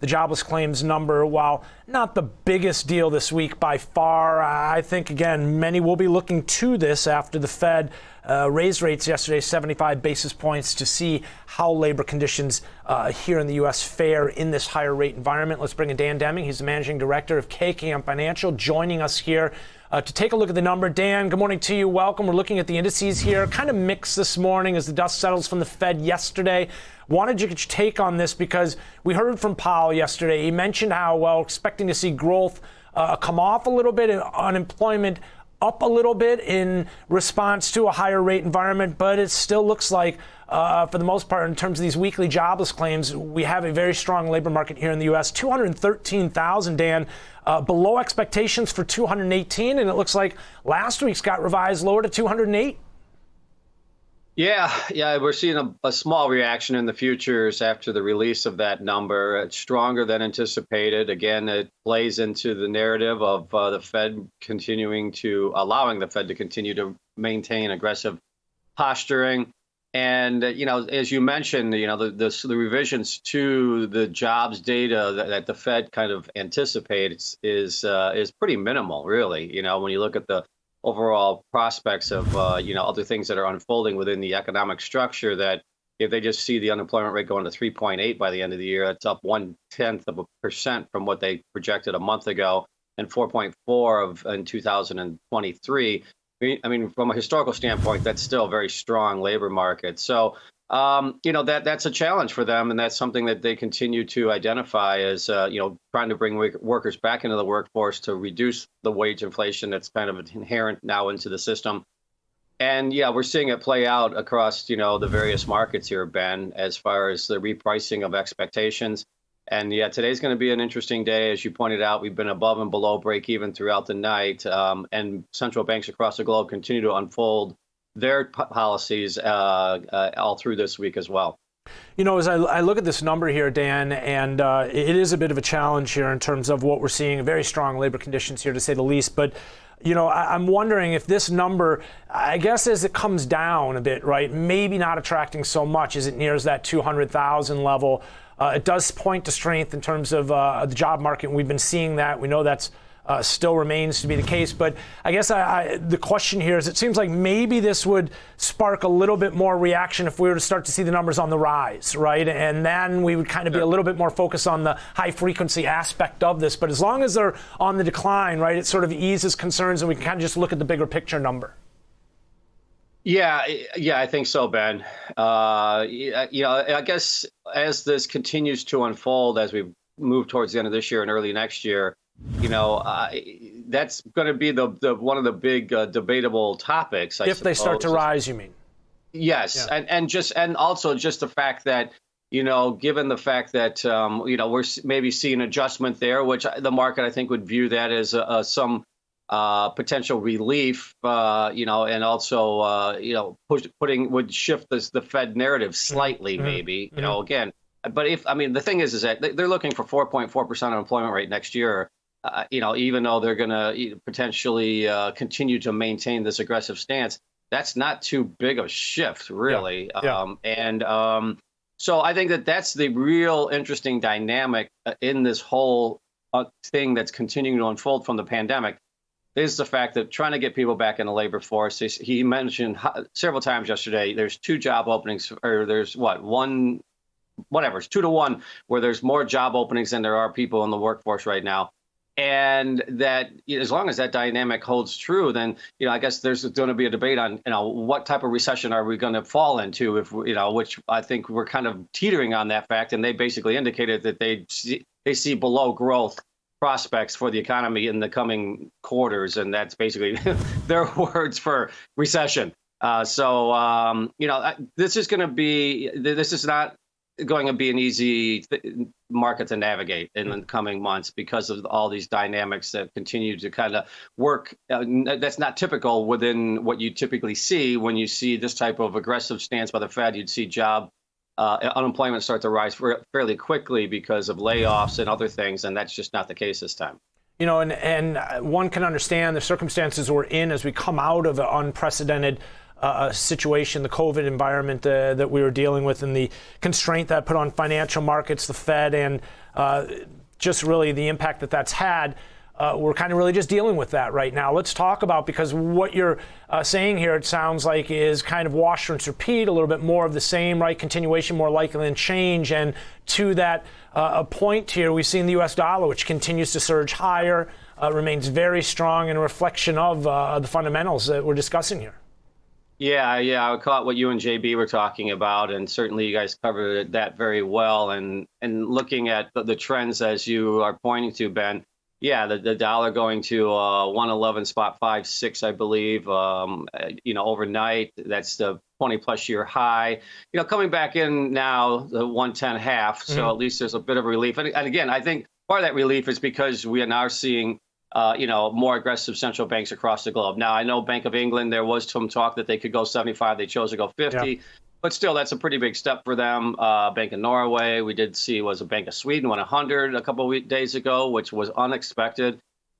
the jobless claims number, while not the biggest deal this week by far, I think, again, many will be looking to this after the Fed uh, raised rates yesterday 75 basis points to see how labor conditions uh, here in the U.S. fare in this higher rate environment. Let's bring in Dan Deming. He's the managing director of KKM Financial, joining us here. Uh, to take a look at the number. Dan, good morning to you. Welcome. We're looking at the indices here. Kind of mixed this morning as the dust settles from the Fed yesterday. Wanted your take on this because we heard from Powell yesterday. He mentioned how, well, expecting to see growth uh, come off a little bit, in unemployment up a little bit in response to a higher rate environment, but it still looks like, uh, for the most part, in terms of these weekly jobless claims, we have a very strong labor market here in the U.S. 213,000, Dan, uh, below expectations for 218, and it looks like last week's got revised lower to 208. Yeah, yeah, we're seeing a, a, small reaction in the futures after the release of that number. It's stronger than anticipated. Again, it plays into the narrative of uh, the Fed continuing to allowing the Fed to continue to maintain aggressive posturing. And uh, you know, as you mentioned, you know, the, the, the revisions to the jobs data that, that, the Fed kind of anticipates is uh, is pretty minimal, really. You know, when you look at the overall prospects of uh, you know other things that are unfolding within the economic structure that if they just see the unemployment rate going to 3.8 by the end of the year, that's up one tenth of a percent from what they projected a month ago, and 4.4 of in 2023. I mean, from a historical standpoint, that's still a very strong labor market. So um, you know that that's a challenge for them, and that's something that they continue to identify as uh, you know trying to bring workers back into the workforce to reduce the wage inflation that's kind of inherent now into the system. And yeah, we're seeing it play out across you know the various markets here, Ben, as far as the repricing of expectations. And yeah, today's going to be an interesting day, as you pointed out. We've been above and below break even throughout the night, um, and central banks across the globe continue to unfold their policies uh, uh, all through this week as well. You know, as I, I, look at this number here, Dan, and uh, it is a bit of a challenge here in terms of what we're seeing very strong labor conditions here, to say the least. But, you know, I, I'm wondering if this number, I guess as it comes down a bit, right, maybe not attracting so much as it nears that 200,000 level. Uh, it does point to strength in terms of uh, the job market. We've been seeing that. We know that's uh, still remains to be the case. But I guess I, I, the question here is it seems like maybe this would spark a little bit more reaction if we were to start to see the numbers on the rise, right? And then we would kind of be a little bit more focused on the high frequency aspect of this. But as long as they're on the decline, right, it sort of eases concerns and we can kind of just look at the bigger picture number. Yeah, yeah, I think so, Ben. Uh, you know, I guess as this continues to unfold, as we move towards the end of this year and early next year, you know, uh, that's going to be the, the one of the big uh, debatable topics. I if suppose. they start to rise, you mean? Yes, yeah. and and just and also just the fact that you know, given the fact that um, you know we're maybe seeing adjustment there, which the market I think would view that as a, a, some uh, potential relief, uh, you know, and also uh, you know push, putting would shift this, the Fed narrative slightly, mm-hmm. maybe. Mm-hmm. You know, again, but if I mean the thing is, is that they're looking for 4.4 percent unemployment rate next year uh, you know, even though they're going to potentially uh, continue to maintain this aggressive stance, that's not too big of a shift, really. Yeah. Yeah. Um, and um, so I think that that's the real interesting dynamic uh, in this whole uh, thing that's continuing to unfold from the pandemic is the fact that trying to get people back in the labor force. He mentioned several times yesterday. There's two job openings, or there's what one, whatever. It's two to one, where there's more job openings than there are people in the workforce right now and that as long as that dynamic holds true, then you know I guess there's going to be a debate on you know what type of recession are we going to fall into if you know which I think we're kind of teetering on that fact, and they basically indicated that they see, they see below growth prospects for the economy in the coming quarters, and that's basically their words for recession. Uh, so um, you know this is going to be this is not going to be an easy th- market to navigate in the coming months because of all these dynamics that continue to kind of work. Uh, that's not typical within what you typically see when you see this type of aggressive stance by the Fed. You'd see job uh, unemployment start to rise fairly quickly because of layoffs and other things, and that's just not the case this time. You know, and, and one can understand the circumstances we're in as we come out of an unprecedented uh, situation, the COVID environment uh, that we were dealing with, and the constraint that put on financial markets, the Fed, and uh, just really the impact that that's had. Uh, we're kind of really just dealing with that right now. Let's talk about because what you're uh, saying here, it sounds like, is kind of wash, and repeat, a little bit more of the same, right? Continuation more likely than change. And to that uh, point here, we've seen the U.S. dollar, which continues to surge higher, remains very strong, and a reflection of the fundamentals that we're discussing here. Yeah, yeah, I caught what you and JB were talking about, and certainly you guys covered that very well. And and looking at the, the trends as you are pointing to, Ben, yeah, the, the dollar going to uh, 111 spot five six, I believe. Um, you know, overnight, that's the 20 plus year high. You know, coming back in now, the 110 half. So mm-hmm. at least there's a bit of relief. And, and again, I think part of that relief is because we are now seeing uh, you know, more aggressive central banks across the globe. Now, I know Bank of England, there was some talk that they could go 75. They chose to go 50. Yeah. But still, that's a pretty big step for them. Uh, Bank of Norway, we did see was a Bank of Sweden went 100 a couple of days ago, which was unexpected.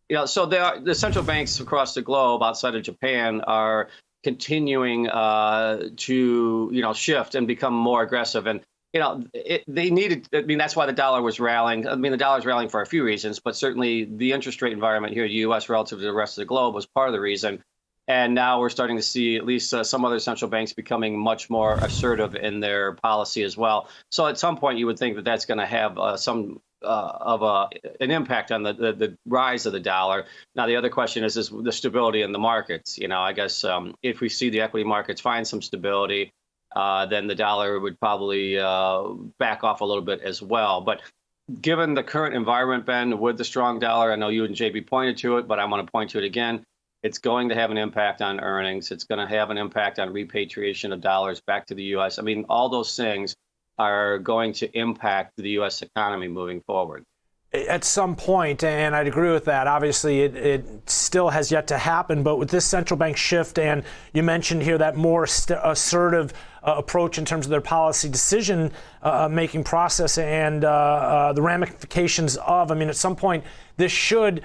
You know, so are, the central banks across the globe, outside of Japan, are continuing uh, to you know shift and become more aggressive. And you know, it, they needed. I mean, that's why the dollar was rallying. I mean, the dollar is rallying for a few reasons, but certainly the interest rate environment here in the U.S. relative to the rest of the globe was part of the reason. And now we're starting to see at least uh, some other central banks becoming much more assertive in their policy as well. So at some point, you would think that that's going to have uh, some uh, of a, an impact on the, the, the, rise of the dollar. Now, the other question is, is the stability in the markets. You know, I guess um, if we see the equity markets find some stability, uh, then the dollar would probably uh, back off a little bit as well. But given the current environment, Ben, with the strong dollar, I know you and JB pointed to it, but I want to point to it again. It's going to have an impact on earnings. It's going to have an impact on repatriation of dollars back to the U.S. I mean, all those things are going to impact the U.S. economy moving forward. At some point, and I'd agree with that. Obviously, it, it still has yet to happen, but with this central bank shift, and you mentioned here that more st- assertive uh, approach in terms of their policy decision uh, making process and uh, uh, the ramifications of, I mean, at some point, this should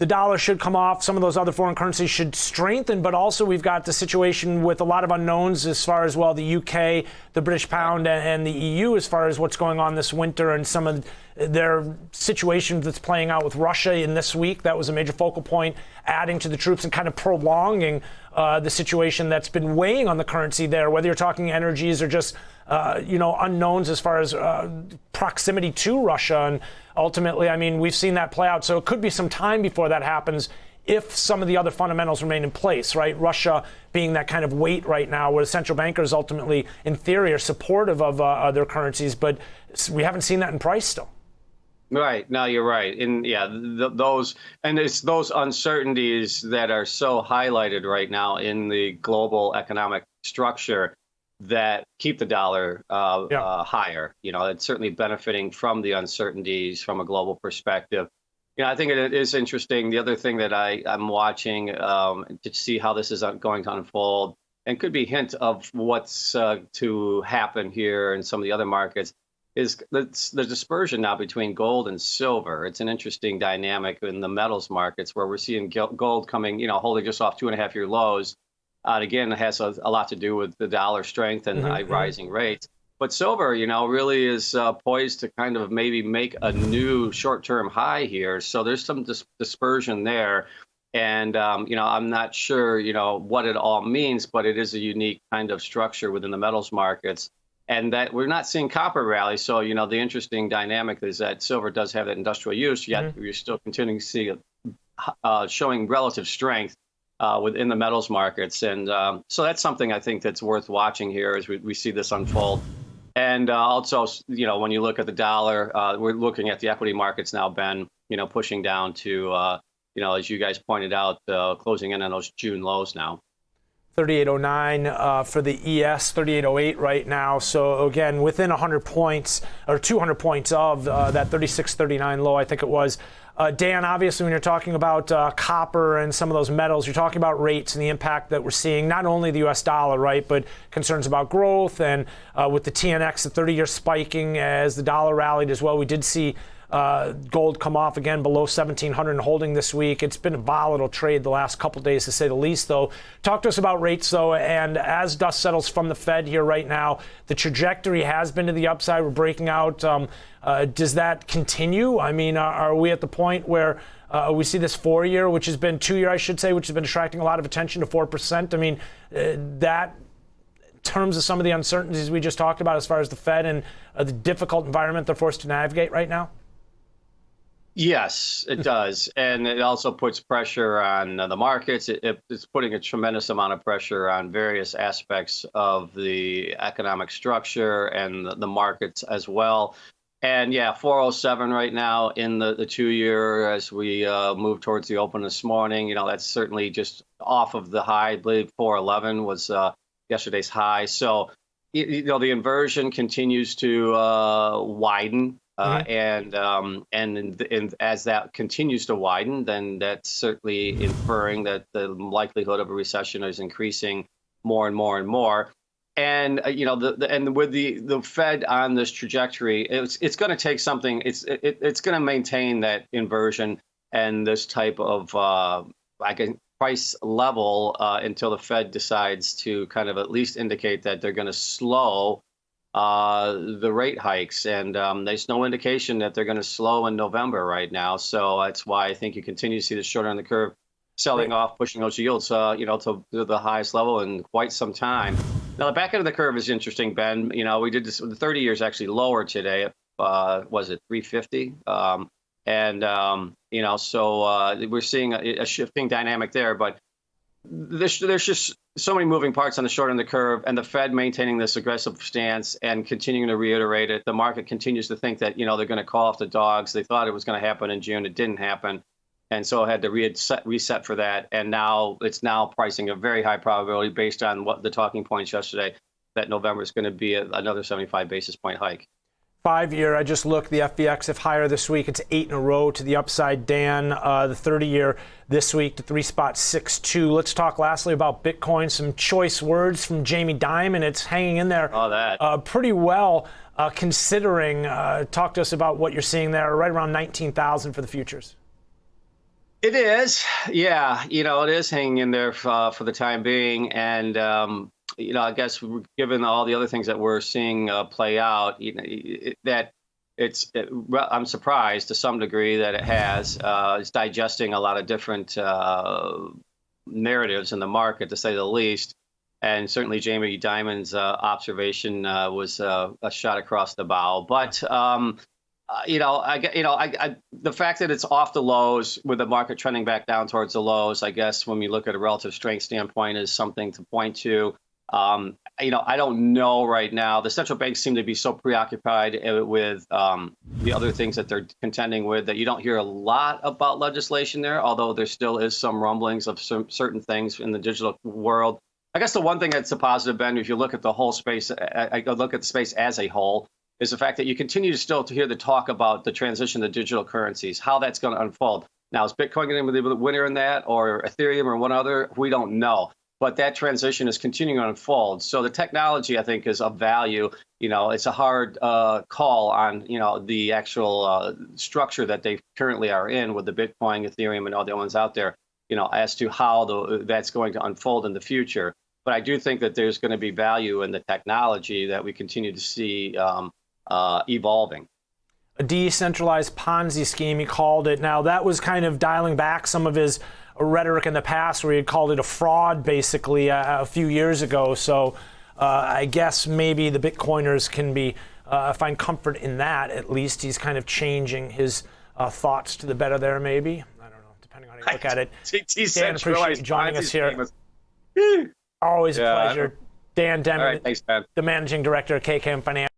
the dollar should come off. Some of those other foreign currencies should strengthen, but also we've got the situation with a lot of unknowns as far as well the UK, the British pound, and the EU as far as what's going on this winter and some of their situation that's playing out with Russia in this week. That was a major focal point, adding to the troops and kind of prolonging uh, the situation that's been weighing on the currency there. Whether you're talking energies or just uh, you know unknowns as far as uh, proximity to Russia and ultimately, I mean, we've seen that play out. So it could be some time before that happens if some of the other fundamentals remain in place, right? Russia being that kind of weight right now, where the central bankers ultimately, in theory, are supportive of uh, their currencies, but we haven't seen that in price still. Right. No, you're right. And yeah, th- those and it's those uncertainties that are so highlighted right now in the global economic structure that keep the dollar uh, yeah. uh, higher. You know, it's certainly benefiting from the uncertainties from a global perspective. You know, I think it is interesting. The other thing that I, I'm watching um, to see how this is going to unfold and could be a hint of what's uh, to happen here in some of the other markets is the, the dispersion now between gold and silver. It's an interesting dynamic in the metals markets where we're seeing gold coming, you know, holding just off two and a half year lows uh, again, it has a, a, lot to do with the dollar strength and mm-hmm. mm-hmm. rising rates. But silver, you know, really is uh, poised to kind of maybe make a new short-term high here. So there's some dis- dispersion there, and um, you know, I'm not sure, you know, what it all means, but it is a unique kind of structure within the metals markets, and that we're not seeing copper rally. So you know, the interesting dynamic is that silver does have that industrial use, yet mm-hmm. you're still continuing to see it uh, showing relative strength uh, within the metals markets. And um, so that's something I think that's worth watching here as we, we see this unfold. And uh, also, you know, when you look at the dollar, uh, we're looking at the equity markets now, Ben, you know, pushing down to, uh, you know, as you guys pointed out, uh, closing in on those June lows now. 3809 uh, for the ES, 3808 right now. So again, within 100 points or 200 points of uh, that 3639 low, I think it was. Uh, Dan, obviously, when you're talking about uh, copper and some of those metals, you're talking about rates and the impact that we're seeing, not only the U.S. dollar, right, but concerns about growth and uh, with the TNX, the 30 year spiking as the dollar rallied as well. We did see uh, gold come off again below 1700 and holding this week. It's been a volatile trade the last couple days, to say the least, though. Talk to us about rates, though. And as dust settles from the Fed here right now, the trajectory has been to the upside. We're breaking out. Um, uh, does that continue? I mean, are, are we at the point where uh, we see this four year, which has been two year, I should say, which has been attracting a lot of attention to 4%? I mean, uh, that terms of some of the uncertainties we just talked about as far as the Fed and uh, the difficult environment they're forced to navigate right now? Yes, it does. and it also puts pressure on the markets. It, it, it's putting a tremendous amount of pressure on various aspects of the economic structure and the, the markets as well. And yeah, 407 right now in the, the two year as we uh, move towards the open this morning. You know, that's certainly just off of the high. I believe 411 was uh, yesterday's high. So, you know, the inversion continues to uh, widen. Uh, mm-hmm. and um, and and as that continues to widen, then that's certainly inferring that the likelihood of a recession is increasing more and more and more. And uh, you know, the, the, and with the the Fed on this trajectory, it's it's going to take something. It's it, it's going to maintain that inversion and this type of uh, I can price level uh, until the Fed decides to kind of at least indicate that they're going to slow uh, the rate hikes, and um, there's no indication that they're going to slow in November right now. So that's why I think you continue to see the shorter on the curve selling right. off, pushing those yields, uh, you know, to, to, the highest level in quite some time. Now the back end of the curve is interesting, Ben. You know, we did this. The 30 years actually lower today. Uh, was it 350? Um, and um, you know, so uh, we're seeing a, a shifting dynamic there, but there's, there's just so many moving parts on the short end of the curve, and the Fed maintaining this aggressive stance and continuing to reiterate it. The market continues to think that you know they're going to call off the dogs. They thought it was going to happen in June. It didn't happen, and so I had to reset, reset for that. And now it's now pricing a very high probability based on what the talking points yesterday that November is going to be a, another 75 basis point hike. Five year, I just looked, the FVX, if higher this week, it's eight in a row to the upside. Dan, uh, the 30 year this week to three spot six two. Let's talk lastly about Bitcoin. Some choice words from Jamie Dimon. It's hanging in there oh, that. Uh, pretty well, uh, considering. Uh, talk to us about what you're seeing there, right around 19,000 for the futures. It is, yeah. You know, it is hanging in there uh, for the time being, and um, you know, I guess given all the other things that we're seeing uh, play out, you know, it, that it's it, I'm surprised to some degree that it has. Uh, it's digesting a lot of different uh, narratives in the market, to say the least. And certainly, Jamie Dimon's uh, observation uh, was uh, a shot across the bow. But um, you know, I you know, I, I, the fact that it's off the lows with the market trending back down towards the lows, I guess when we look at a relative strength standpoint, is something to point to. Um, you know, I don't know right now. The central banks seem to be so preoccupied uh, with um, the other things that they're contending with that you don't hear a lot about legislation there, although there still is some rumblings of some certain things in the digital world. I guess the one thing that's a positive, Ben, if you look at the whole space, I look at the space as a whole, is the fact that you continue to still to hear the talk about the transition to digital currencies, how that's going to unfold. Now, is Bitcoin going to be the winner in that, or Ethereum, or one other? We don't know but that transition is continuing to unfold. So the technology, I think, is of value. You know, it's a hard uh, call on you know the actual uh, structure that they currently are in with the Bitcoin, Ethereum, and all the ones out there. You know, as to how the, that's going to unfold in the future. But I do think that there's going to be value in the technology that we continue to see um, uh, evolving a decentralized Ponzi scheme, he called it. Now, that was kind of dialing back some of his rhetoric in the past where he had called it a fraud basically a, a few years ago. So uh, I guess maybe the Bitcoiners can be uh, find comfort in that. At least he's kind of changing his uh, thoughts to the better there. Maybe I don't know, depending on how you look at it. Dan, appreciate you joining us here. Always a pleasure. Dan thanks, the managing director of KKM Financial.